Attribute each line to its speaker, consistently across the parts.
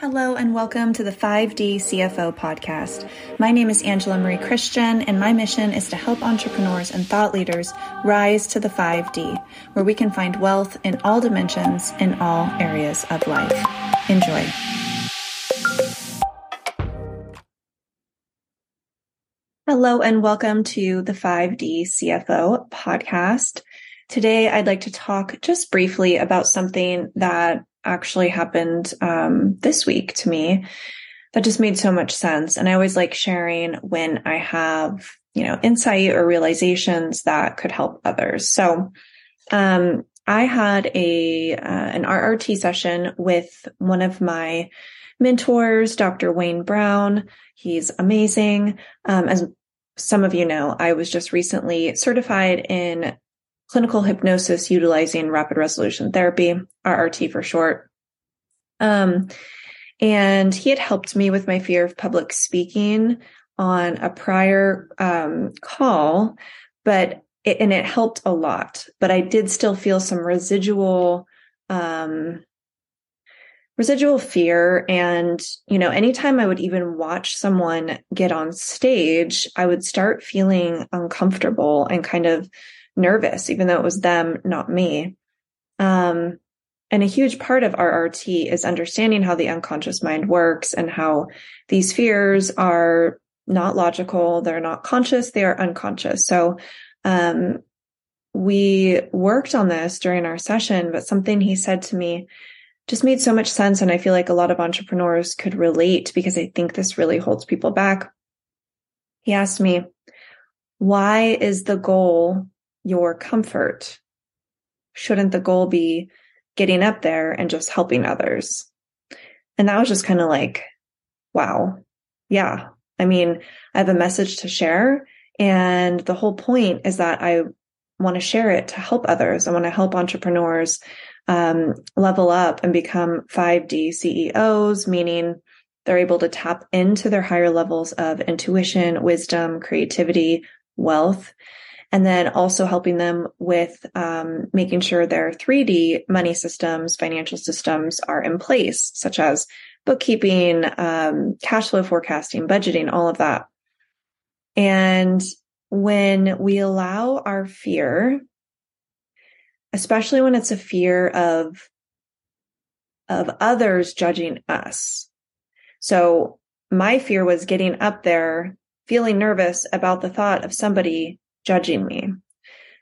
Speaker 1: Hello, and welcome to the 5D CFO podcast. My name is Angela Marie Christian, and my mission is to help entrepreneurs and thought leaders rise to the 5D, where we can find wealth in all dimensions in all areas of life. Enjoy. Hello, and welcome to the 5D CFO podcast. Today, I'd like to talk just briefly about something that actually happened um, this week to me that just made so much sense. And I always like sharing when I have, you know, insight or realizations that could help others. So, um, I had a uh, an RRT session with one of my mentors, Dr. Wayne Brown. He's amazing. Um, as some of you know, I was just recently certified in clinical hypnosis utilizing rapid resolution therapy, RRT for short. Um, and he had helped me with my fear of public speaking on a prior um, call, but it, and it helped a lot. But I did still feel some residual um, residual fear. And, you know, anytime I would even watch someone get on stage, I would start feeling uncomfortable and kind of nervous, even though it was them, not me. Um, and a huge part of RRT is understanding how the unconscious mind works and how these fears are not logical. They're not conscious. They are unconscious. So, um, we worked on this during our session, but something he said to me just made so much sense. And I feel like a lot of entrepreneurs could relate because I think this really holds people back. He asked me, why is the goal your comfort? Shouldn't the goal be getting up there and just helping others? And that was just kind of like, wow. Yeah. I mean, I have a message to share. And the whole point is that I want to share it to help others. I want to help entrepreneurs um, level up and become 5D CEOs, meaning they're able to tap into their higher levels of intuition, wisdom, creativity, wealth, and then also helping them with um, making sure their 3D money systems, financial systems are in place, such as bookkeeping, um, cash flow forecasting, budgeting, all of that. And when we allow our fear especially when it's a fear of of others judging us. So my fear was getting up there feeling nervous about the thought of somebody judging me.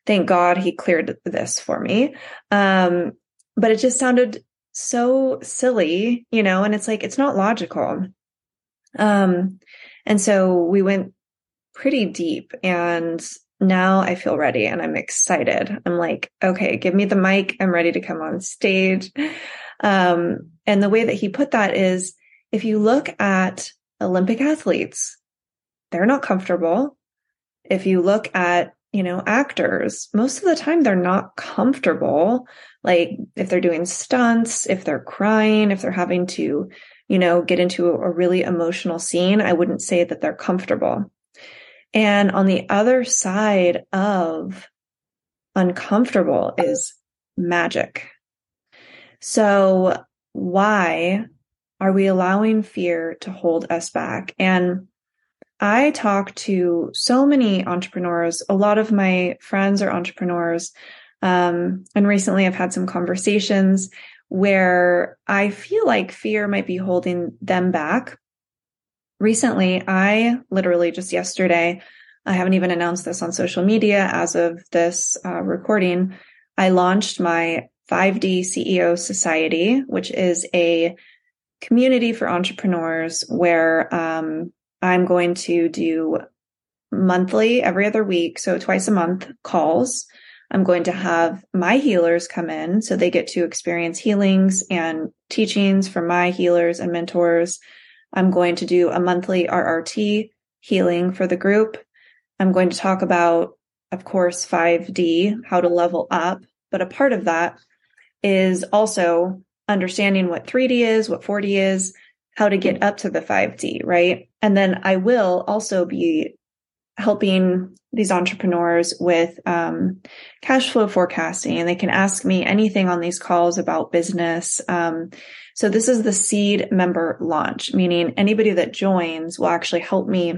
Speaker 1: Thank God he cleared this for me. Um, but it just sounded so silly, you know, and it's like, it's not logical. Um, and so we went pretty deep and now I feel ready and I'm excited. I'm like, okay, give me the mic. I'm ready to come on stage. Um, and the way that he put that is if you look at Olympic athletes, they're not comfortable. If you look at, you know, actors, most of the time they're not comfortable. Like if they're doing stunts, if they're crying, if they're having to, you know, get into a really emotional scene, I wouldn't say that they're comfortable. And on the other side of uncomfortable is magic. So why are we allowing fear to hold us back? And I talk to so many entrepreneurs. A lot of my friends are entrepreneurs. Um, and recently I've had some conversations where I feel like fear might be holding them back recently, I literally just yesterday, I haven't even announced this on social media as of this uh, recording. I launched my 5D CEO Society, which is a community for entrepreneurs where um, I'm going to do monthly, every other week, so twice a month calls. I'm going to have my healers come in so they get to experience healings and teachings from my healers and mentors I'm going to do a monthly RRT healing for the group. I'm going to talk about, of course, 5D, how to level up. But a part of that is also understanding what 3D is, what 4D is, how to get up to the 5D, right? And then I will also be helping these entrepreneurs with um, cash flow forecasting and they can ask me anything on these calls about business um, So this is the seed member launch, meaning anybody that joins will actually help me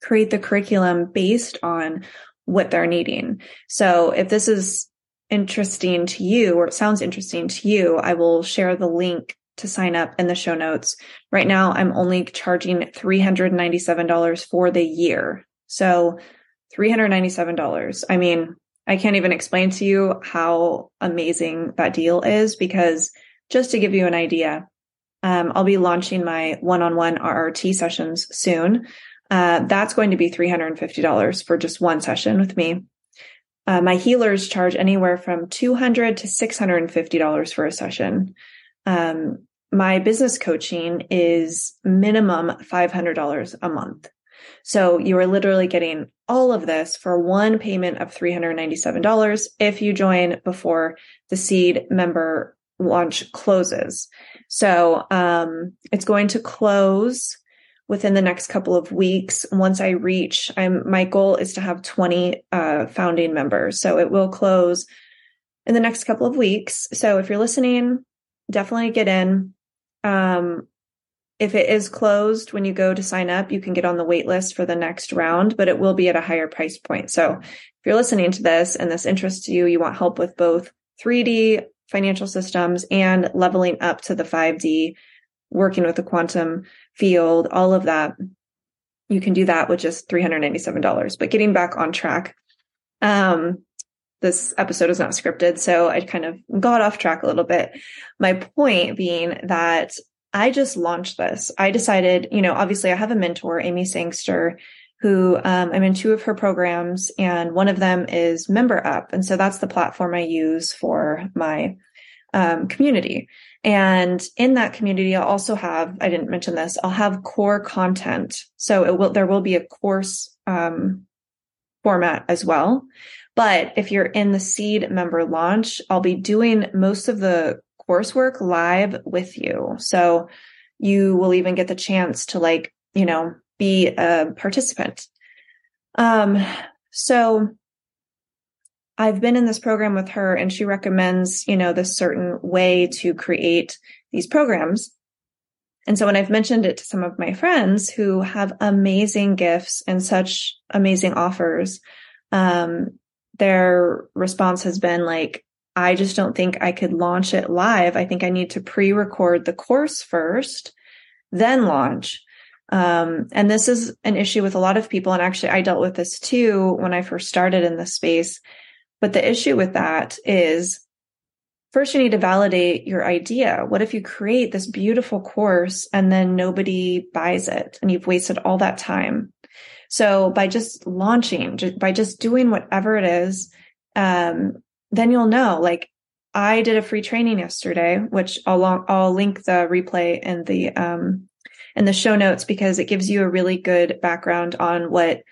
Speaker 1: create the curriculum based on what they're needing. So if this is interesting to you or it sounds interesting to you, I will share the link to sign up in the show notes. Right now, I'm only charging $397 for the year. So $397. I mean, I can't even explain to you how amazing that deal is because just to give you an idea, um, I'll be launching my one-on-one RRT sessions soon. Uh, that's going to be $350 for just one session with me. Uh, my healers charge anywhere from 200 to $650 for a session. Um, my business coaching is minimum $500 a month. So you are literally getting all of this for one payment of $397 if you join before the seed member launch closes. So um, it's going to close within the next couple of weeks. Once I reach, I'm my goal is to have 20 uh, founding members. So it will close in the next couple of weeks. So if you're listening, definitely get in. Um, if it is closed when you go to sign up, you can get on the wait list for the next round, but it will be at a higher price point. So if you're listening to this and this interests you, you want help with both 3D financial systems and leveling up to the 5D working with the quantum field, all of that, you can do that with just $397. But getting back on track, um, this episode is not scripted, so I kind of got off track a little bit. My point being that I just launched this. I decided, you know, obviously I have a mentor, Amy Sangster, who um, I'm in two of her programs, and one of them is MemberUp. And so that's the platform I use for my um, community. And in that community, I'll also have, I didn't mention this, I'll have core content. So it will, there will be a course, um, format as well. But if you're in the seed member launch, I'll be doing most of the coursework live with you. So you will even get the chance to like, you know, be a participant. Um, so I've been in this program with her and she recommends, you know, this certain way to create these programs. And so when I've mentioned it to some of my friends who have amazing gifts and such amazing offers, um, their response has been like, I just don't think I could launch it live. I think I need to pre-record the course first, then launch. Um, and this is an issue with a lot of people. And actually, I dealt with this too when I first started in this space but the issue with that is first you need to validate your idea. What if you create this beautiful course and then nobody buys it and you've wasted all that time? So by just launching, by just doing whatever it is, um, then you'll know, like I did a free training yesterday, which I'll, I'll link the replay in the, um, in the show notes because it gives you a really good background on what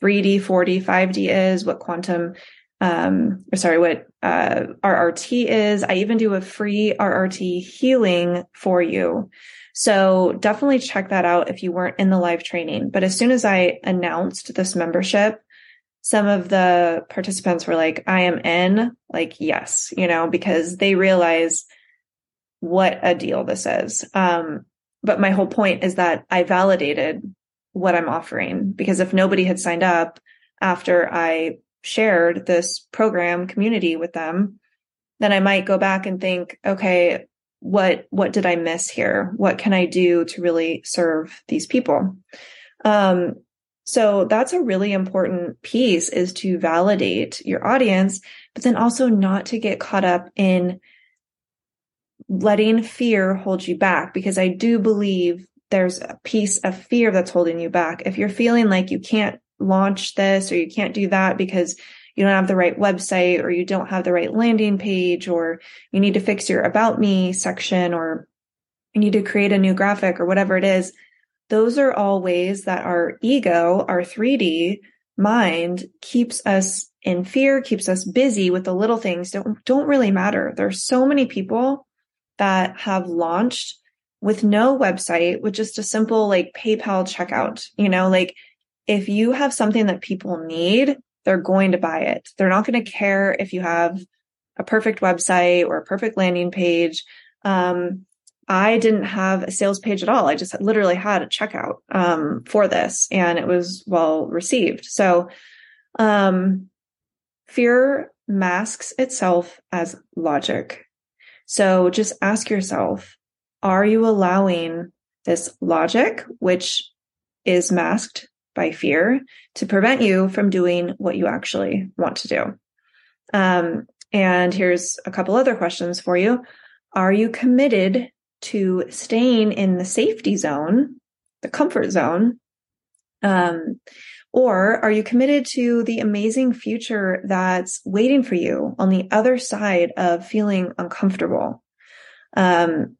Speaker 1: 3D, 4D, 5D is, what quantum um, or sorry, what uh, RRT is. I even do a free RRT healing for you. So definitely check that out if you weren't in the live training. But as soon as I announced this membership, some of the participants were like, I am in, like, yes, you know, because they realize what a deal this is. Um, but my whole point is that I validated what I'm offering because if nobody had signed up after I shared this program community with them, then I might go back and think, okay, what what did I miss here? What can I do to really serve these people? Um, so that's a really important piece is to validate your audience, but then also not to get caught up in letting fear hold you back because I do believe there's a piece of fear that's holding you back. If you're feeling like you can't launch this or you can't do that because you don't have the right website or you don't have the right landing page or you need to fix your about me section or you need to create a new graphic or whatever it is. Those are all ways that our ego, our 3D mind keeps us in fear, keeps us busy with the little things don't, don't really matter. There's so many people that have launched with no website with just a simple like PayPal checkout, you know, like if you have something that people need, they're going to buy it. They're not going to care if you have a perfect website or a perfect landing page. Um, I didn't have a sales page at all. I just literally had a checkout um, for this and it was well received. So, um, fear masks itself as logic. So just ask yourself, are you allowing this logic, which is masked by fear, to prevent you from doing what you actually want to do? Um, and here's a couple other questions for you. Are you committed to staying in the safety zone, the comfort zone? Um, or are you committed to the amazing future that's waiting for you on the other side of feeling uncomfortable? Um,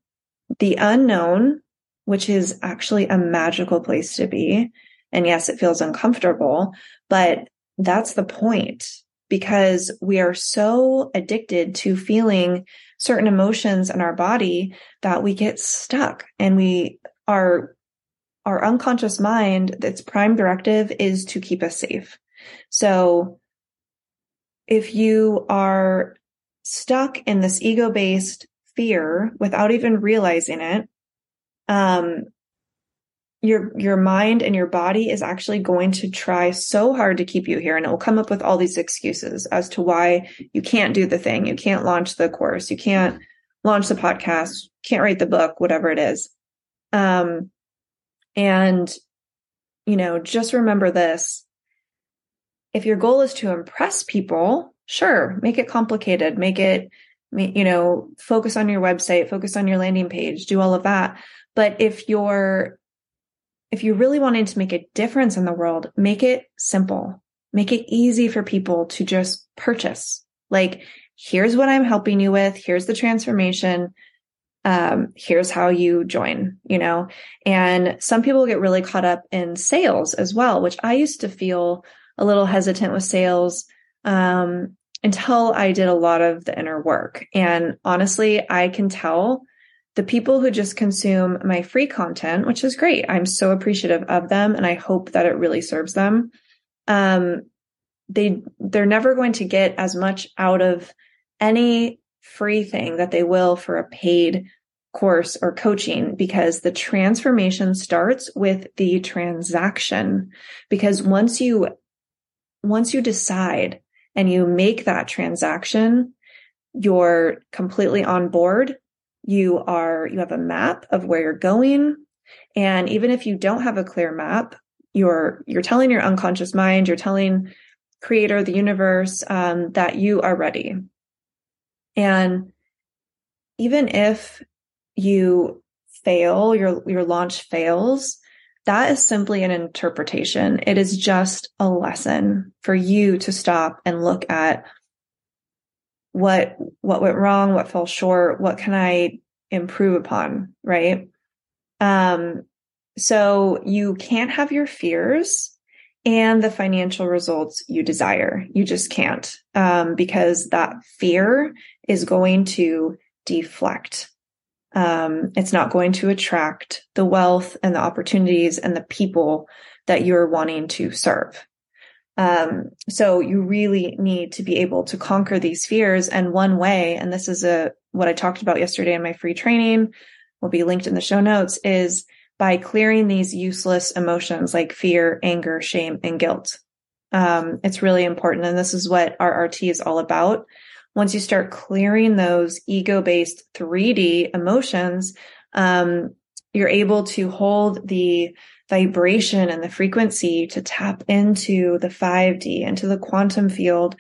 Speaker 1: the unknown, which is actually a magical place to be. And yes, it feels uncomfortable, but that's the point because we are so addicted to feeling certain emotions in our body that we get stuck and we are our unconscious mind its prime directive is to keep us safe. So if you are stuck in this ego based fear without even realizing it um your your mind and your body is actually going to try so hard to keep you here and it will come up with all these excuses as to why you can't do the thing you can't launch the course you can't launch the podcast can't write the book whatever it is. Um and you know just remember this. If your goal is to impress people sure make it complicated make it you know focus on your website focus on your landing page do all of that. But if you're if you really wanted to make a difference in the world, make it simple. Make it easy for people to just purchase. Like, here's what I'm helping you with. Here's the transformation. Um, here's how you join, you know, and some people get really caught up in sales as well, which I used to feel a little hesitant with sales. Um, until I did a lot of the inner work. And honestly, I can tell the people who just consume my free content, which is great. I'm so appreciative of them and I hope that it really serves them. Um, they, they're never going to get as much out of any free thing that they will for a paid course or coaching because the transformation starts with the transaction. Because once you, once you decide and you make that transaction, you're completely on board you are, you have a map of where you're going. And even if you don't have a clear map, you're, you're telling your unconscious mind, you're telling creator, the universe, um, that you are ready. And even if you fail, your, your launch fails, that is simply an interpretation. It is just a lesson for you to stop and look at what what went wrong what fell short what can i improve upon right? Um so you can't have your fears and the financial results you desire. You just can't um, because that fear is going to deflect. Um, it's not going to attract the wealth and the opportunities and the people that you're wanting to serve um, so you really need to be able to conquer these fears. And one way, and this is a, what I talked about yesterday in my free training will be linked in the show notes is by clearing these useless emotions like fear, anger, shame, and guilt. Um, it's really important. And this is what RRT is all about. Once you start clearing those ego based 3D emotions, um, you're able to hold the vibration and the frequency to tap into the 5D, into the quantum field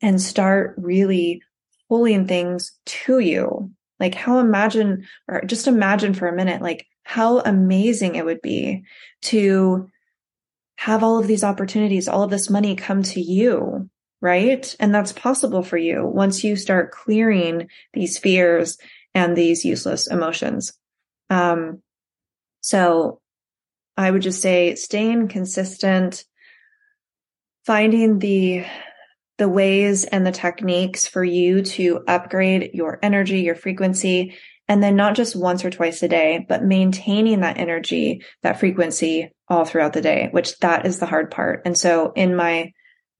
Speaker 1: and start really pulling things to you. Like how imagine, or just imagine for a minute, like how amazing it would be to have all of these opportunities, all of this money come to you, right? And that's possible for you once you start clearing these fears and these useless emotions. Um, so I would just say staying consistent, finding the the ways and the techniques for you to upgrade your energy, your frequency, and then not just once or twice a day, but maintaining that energy, that frequency all throughout the day, which that is the hard part. And so in my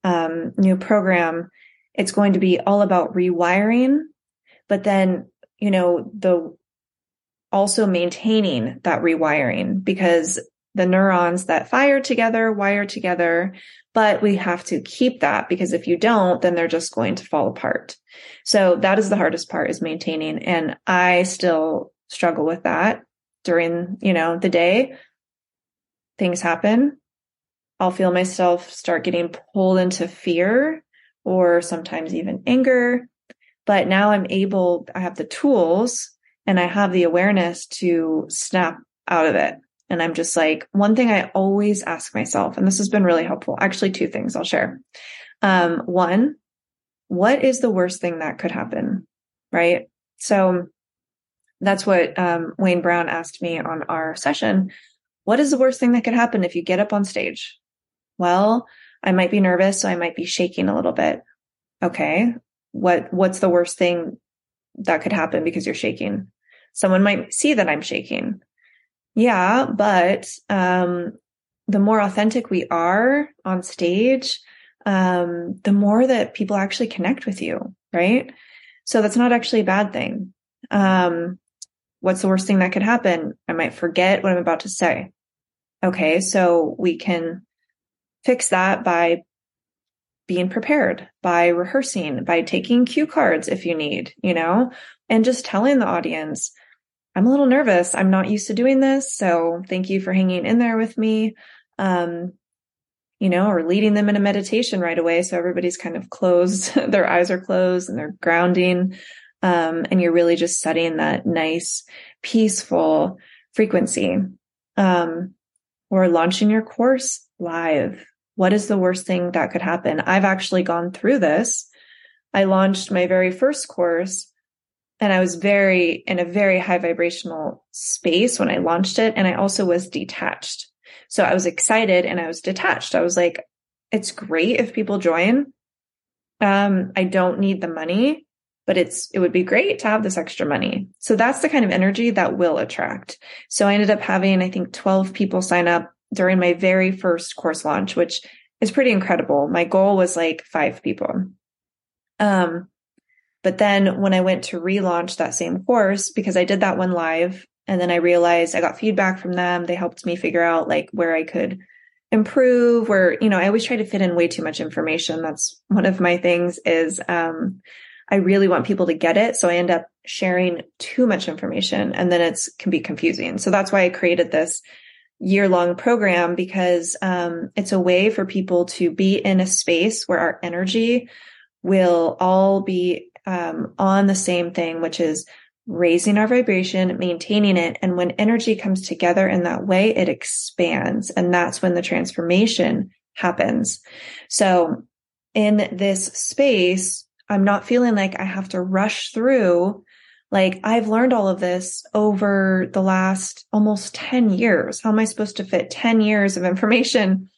Speaker 1: um, new program, it's going to be all about rewiring, but then, you know, the also maintaining that rewiring because the neurons that fire together wire together, but we have to keep that because if you don't, then they're just going to fall apart. So that is the hardest part is maintaining. And I still struggle with that during, you know, the day. Things happen. I'll feel myself start getting pulled into fear or sometimes even anger. But now I'm able, I have the tools and I have the awareness to snap out of it. And I'm just like, one thing I always ask myself, and this has been really helpful. Actually, two things I'll share. Um, one, what is the worst thing that could happen? Right. So that's what um, Wayne Brown asked me on our session. What is the worst thing that could happen if you get up on stage? Well, I might be nervous, so I might be shaking a little bit. Okay. What what's the worst thing that could happen because you're shaking? Someone might see that I'm shaking. Yeah, but um, the more authentic we are on stage, um, the more that people actually connect with you, right? So that's not actually a bad thing. Um, what's the worst thing that could happen? I might forget what I'm about to say. Okay, so we can fix that by being prepared, by rehearsing, by taking cue cards if you need, you know, and just telling the audience, I'm a little nervous. I'm not used to doing this. So thank you for hanging in there with me. Um, you know, or leading them in a meditation right away. So everybody's kind of closed, their eyes are closed and they're grounding. Um, and you're really just setting that nice, peaceful frequency. Um, or launching your course live. What is the worst thing that could happen? I've actually gone through this. I launched my very first course and I was very in a very high vibrational space when I launched it. And I also was detached. So I was excited and I was detached. I was like, it's great if people join. Um, I don't need the money, but it's, it would be great to have this extra money. So that's the kind of energy that will attract. So I ended up having, I think 12 people sign up during my very first course launch, which is pretty incredible. My goal was like five people. Um, but then when I went to relaunch that same course, because I did that one live and then I realized I got feedback from them. They helped me figure out like where I could improve where, you know, I always try to fit in way too much information. That's one of my things is, um, I really want people to get it. So I end up sharing too much information and then it's can be confusing. So that's why I created this year long program because, um, it's a way for people to be in a space where our energy will all be um, on the same thing, which is raising our vibration, maintaining it. And when energy comes together in that way, it expands. And that's when the transformation happens. So in this space, I'm not feeling like I have to rush through. Like I've learned all of this over the last almost 10 years. How am I supposed to fit 10 years of information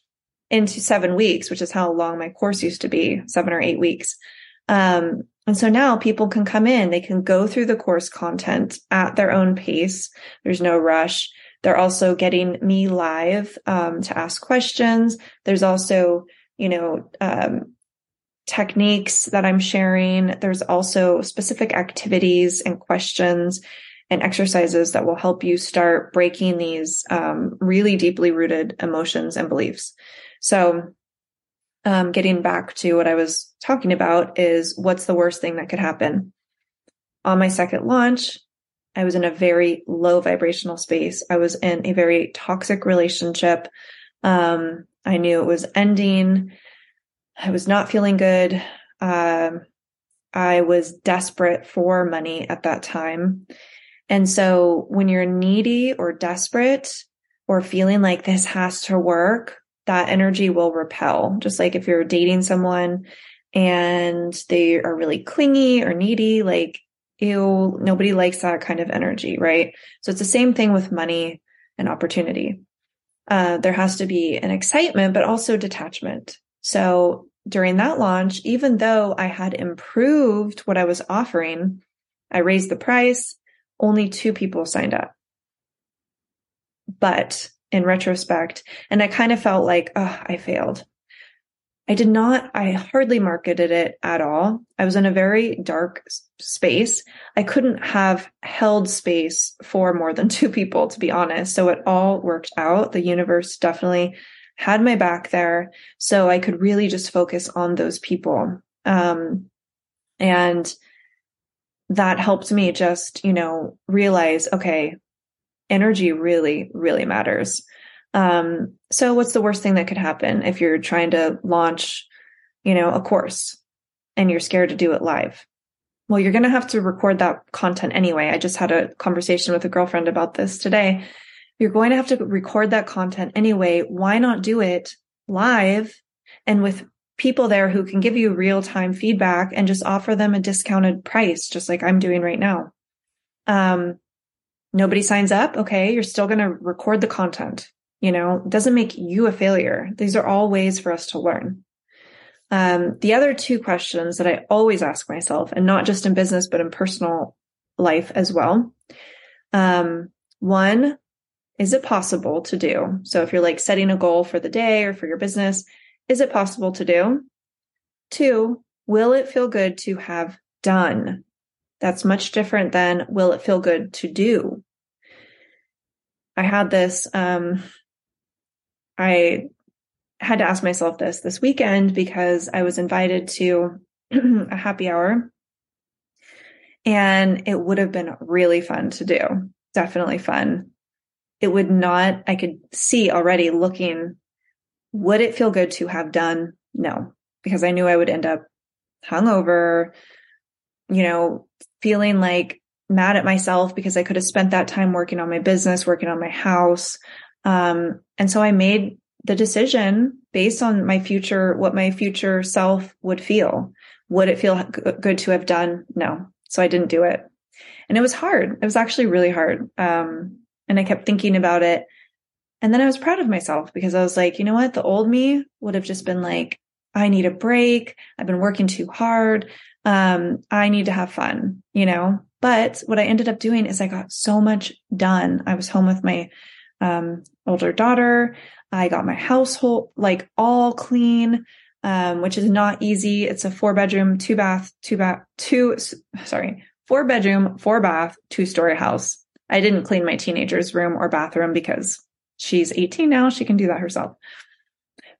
Speaker 1: into seven weeks, which is how long my course used to be, seven or eight weeks. Um, and so now people can come in, they can go through the course content at their own pace. There's no rush. They're also getting me live um, to ask questions. There's also, you know, um, techniques that I'm sharing. There's also specific activities and questions and exercises that will help you start breaking these um, really deeply rooted emotions and beliefs. So um, getting back to what I was talking about is what's the worst thing that could happen? On my second launch, I was in a very low vibrational space. I was in a very toxic relationship. Um, I knew it was ending. I was not feeling good. Um, I was desperate for money at that time. And so when you're needy or desperate or feeling like this has to work, that energy will repel. Just like if you're dating someone and they are really clingy or needy, like, ew, nobody likes that kind of energy, right? So it's the same thing with money and opportunity. Uh, there has to be an excitement, but also detachment. So during that launch, even though I had improved what I was offering, I raised the price, only two people signed up. But in retrospect. And I kind of felt like, oh, I failed. I did not, I hardly marketed it at all. I was in a very dark space. I couldn't have held space for more than two people, to be honest. So it all worked out. The universe definitely had my back there. So I could really just focus on those people. Um, and that helped me just, you know, realize, okay, energy really, really matters. Um, so what's the worst thing that could happen if you're trying to launch, you know, a course and you're scared to do it live? Well, you're going to have to record that content anyway. I just had a conversation with a girlfriend about this today. You're going to have to record that content anyway. Why not do it live and with people there who can give you real time feedback and just offer them a discounted price, just like I'm doing right now. Um, nobody signs up. Okay. You're still going to record the content. You know, doesn't make you a failure. These are all ways for us to learn. Um, the other two questions that I always ask myself, and not just in business, but in personal life as well. Um, one, is it possible to do? So if you're like setting a goal for the day or for your business, is it possible to do? Two, will it feel good to have done? That's much different than will it feel good to do? I had this, um, I had to ask myself this this weekend because I was invited to a happy hour and it would have been really fun to do. Definitely fun. It would not, I could see already looking would it feel good to have done? No, because I knew I would end up hungover, you know, feeling like mad at myself because I could have spent that time working on my business, working on my house. Um, and so I made the decision based on my future, what my future self would feel. Would it feel good to have done? No. So I didn't do it. And it was hard. It was actually really hard. Um, and I kept thinking about it and then I was proud of myself because I was like, you know what? The old me would have just been like, I need a break. I've been working too hard. Um, I need to have fun, you know? But what I ended up doing is I got so much done. I was home with my, um, older daughter. I got my household like all clean, um, which is not easy. It's a four bedroom, two bath, two bath, two, sorry, four bedroom, four bath, two story house. I didn't clean my teenager's room or bathroom because she's 18 now. She can do that herself.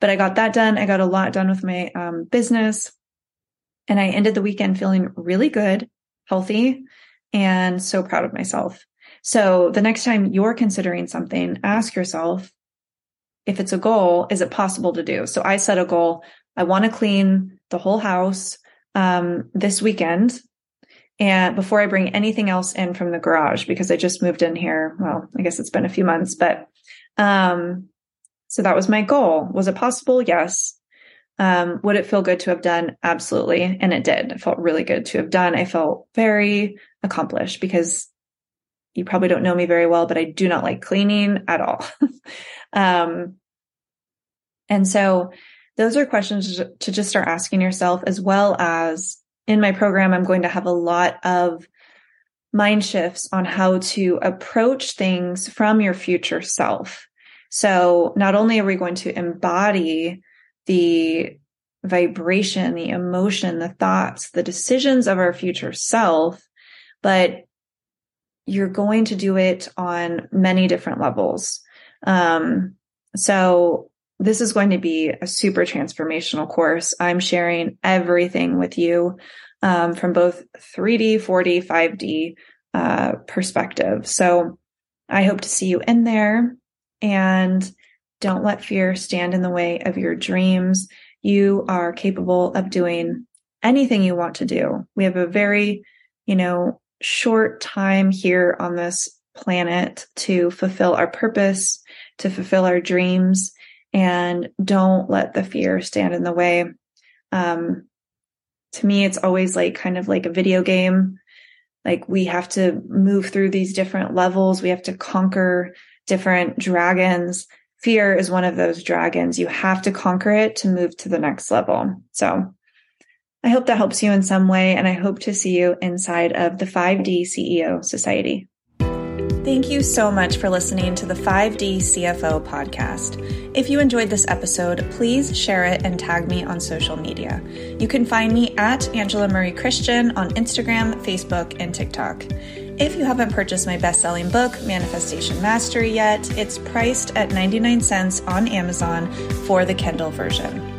Speaker 1: But I got that done. I got a lot done with my um, business. And I ended the weekend feeling really good, healthy, and so proud of myself. So the next time you're considering something, ask yourself if it's a goal, is it possible to do? So I set a goal. I want to clean the whole house um, this weekend and before I bring anything else in from the garage because I just moved in here. Well, I guess it's been a few months, but um, so that was my goal. Was it possible? Yes. Um, would it feel good to have done? Absolutely. And it did. It felt really good to have done. I felt very accomplished because you probably don't know me very well, but I do not like cleaning at all. um, and so those are questions to just start asking yourself as well as in my program, I'm going to have a lot of mind shifts on how to approach things from your future self. So not only are we going to embody the vibration, the emotion, the thoughts, the decisions of our future self, but you're going to do it on many different levels. Um, so this is going to be a super transformational course. I'm sharing everything with you um, from both 3D, 4D, 5D uh, perspective. So I hope to see you in there and don't let fear stand in the way of your dreams. You are capable of doing anything you want to do. We have a very, you know, short time here on this planet to fulfill our purpose, to fulfill our dreams, and don't let the fear stand in the way. Um, to me, it's always like kind of like a video game. Like we have to move through these different levels. We have to conquer different dragons. Fear is one of those dragons. You have to conquer it to move to the next level. So I hope that helps you in some way. And I hope to see you inside of the 5D CEO Society. Thank you so much for listening to the 5D CFO podcast. If you enjoyed this episode, please share it and tag me on social media. You can find me at Angela Marie Christian on Instagram, Facebook, and TikTok. If you haven't purchased my best selling book, Manifestation Mastery, yet, it's priced at 99 cents on Amazon for the Kindle version.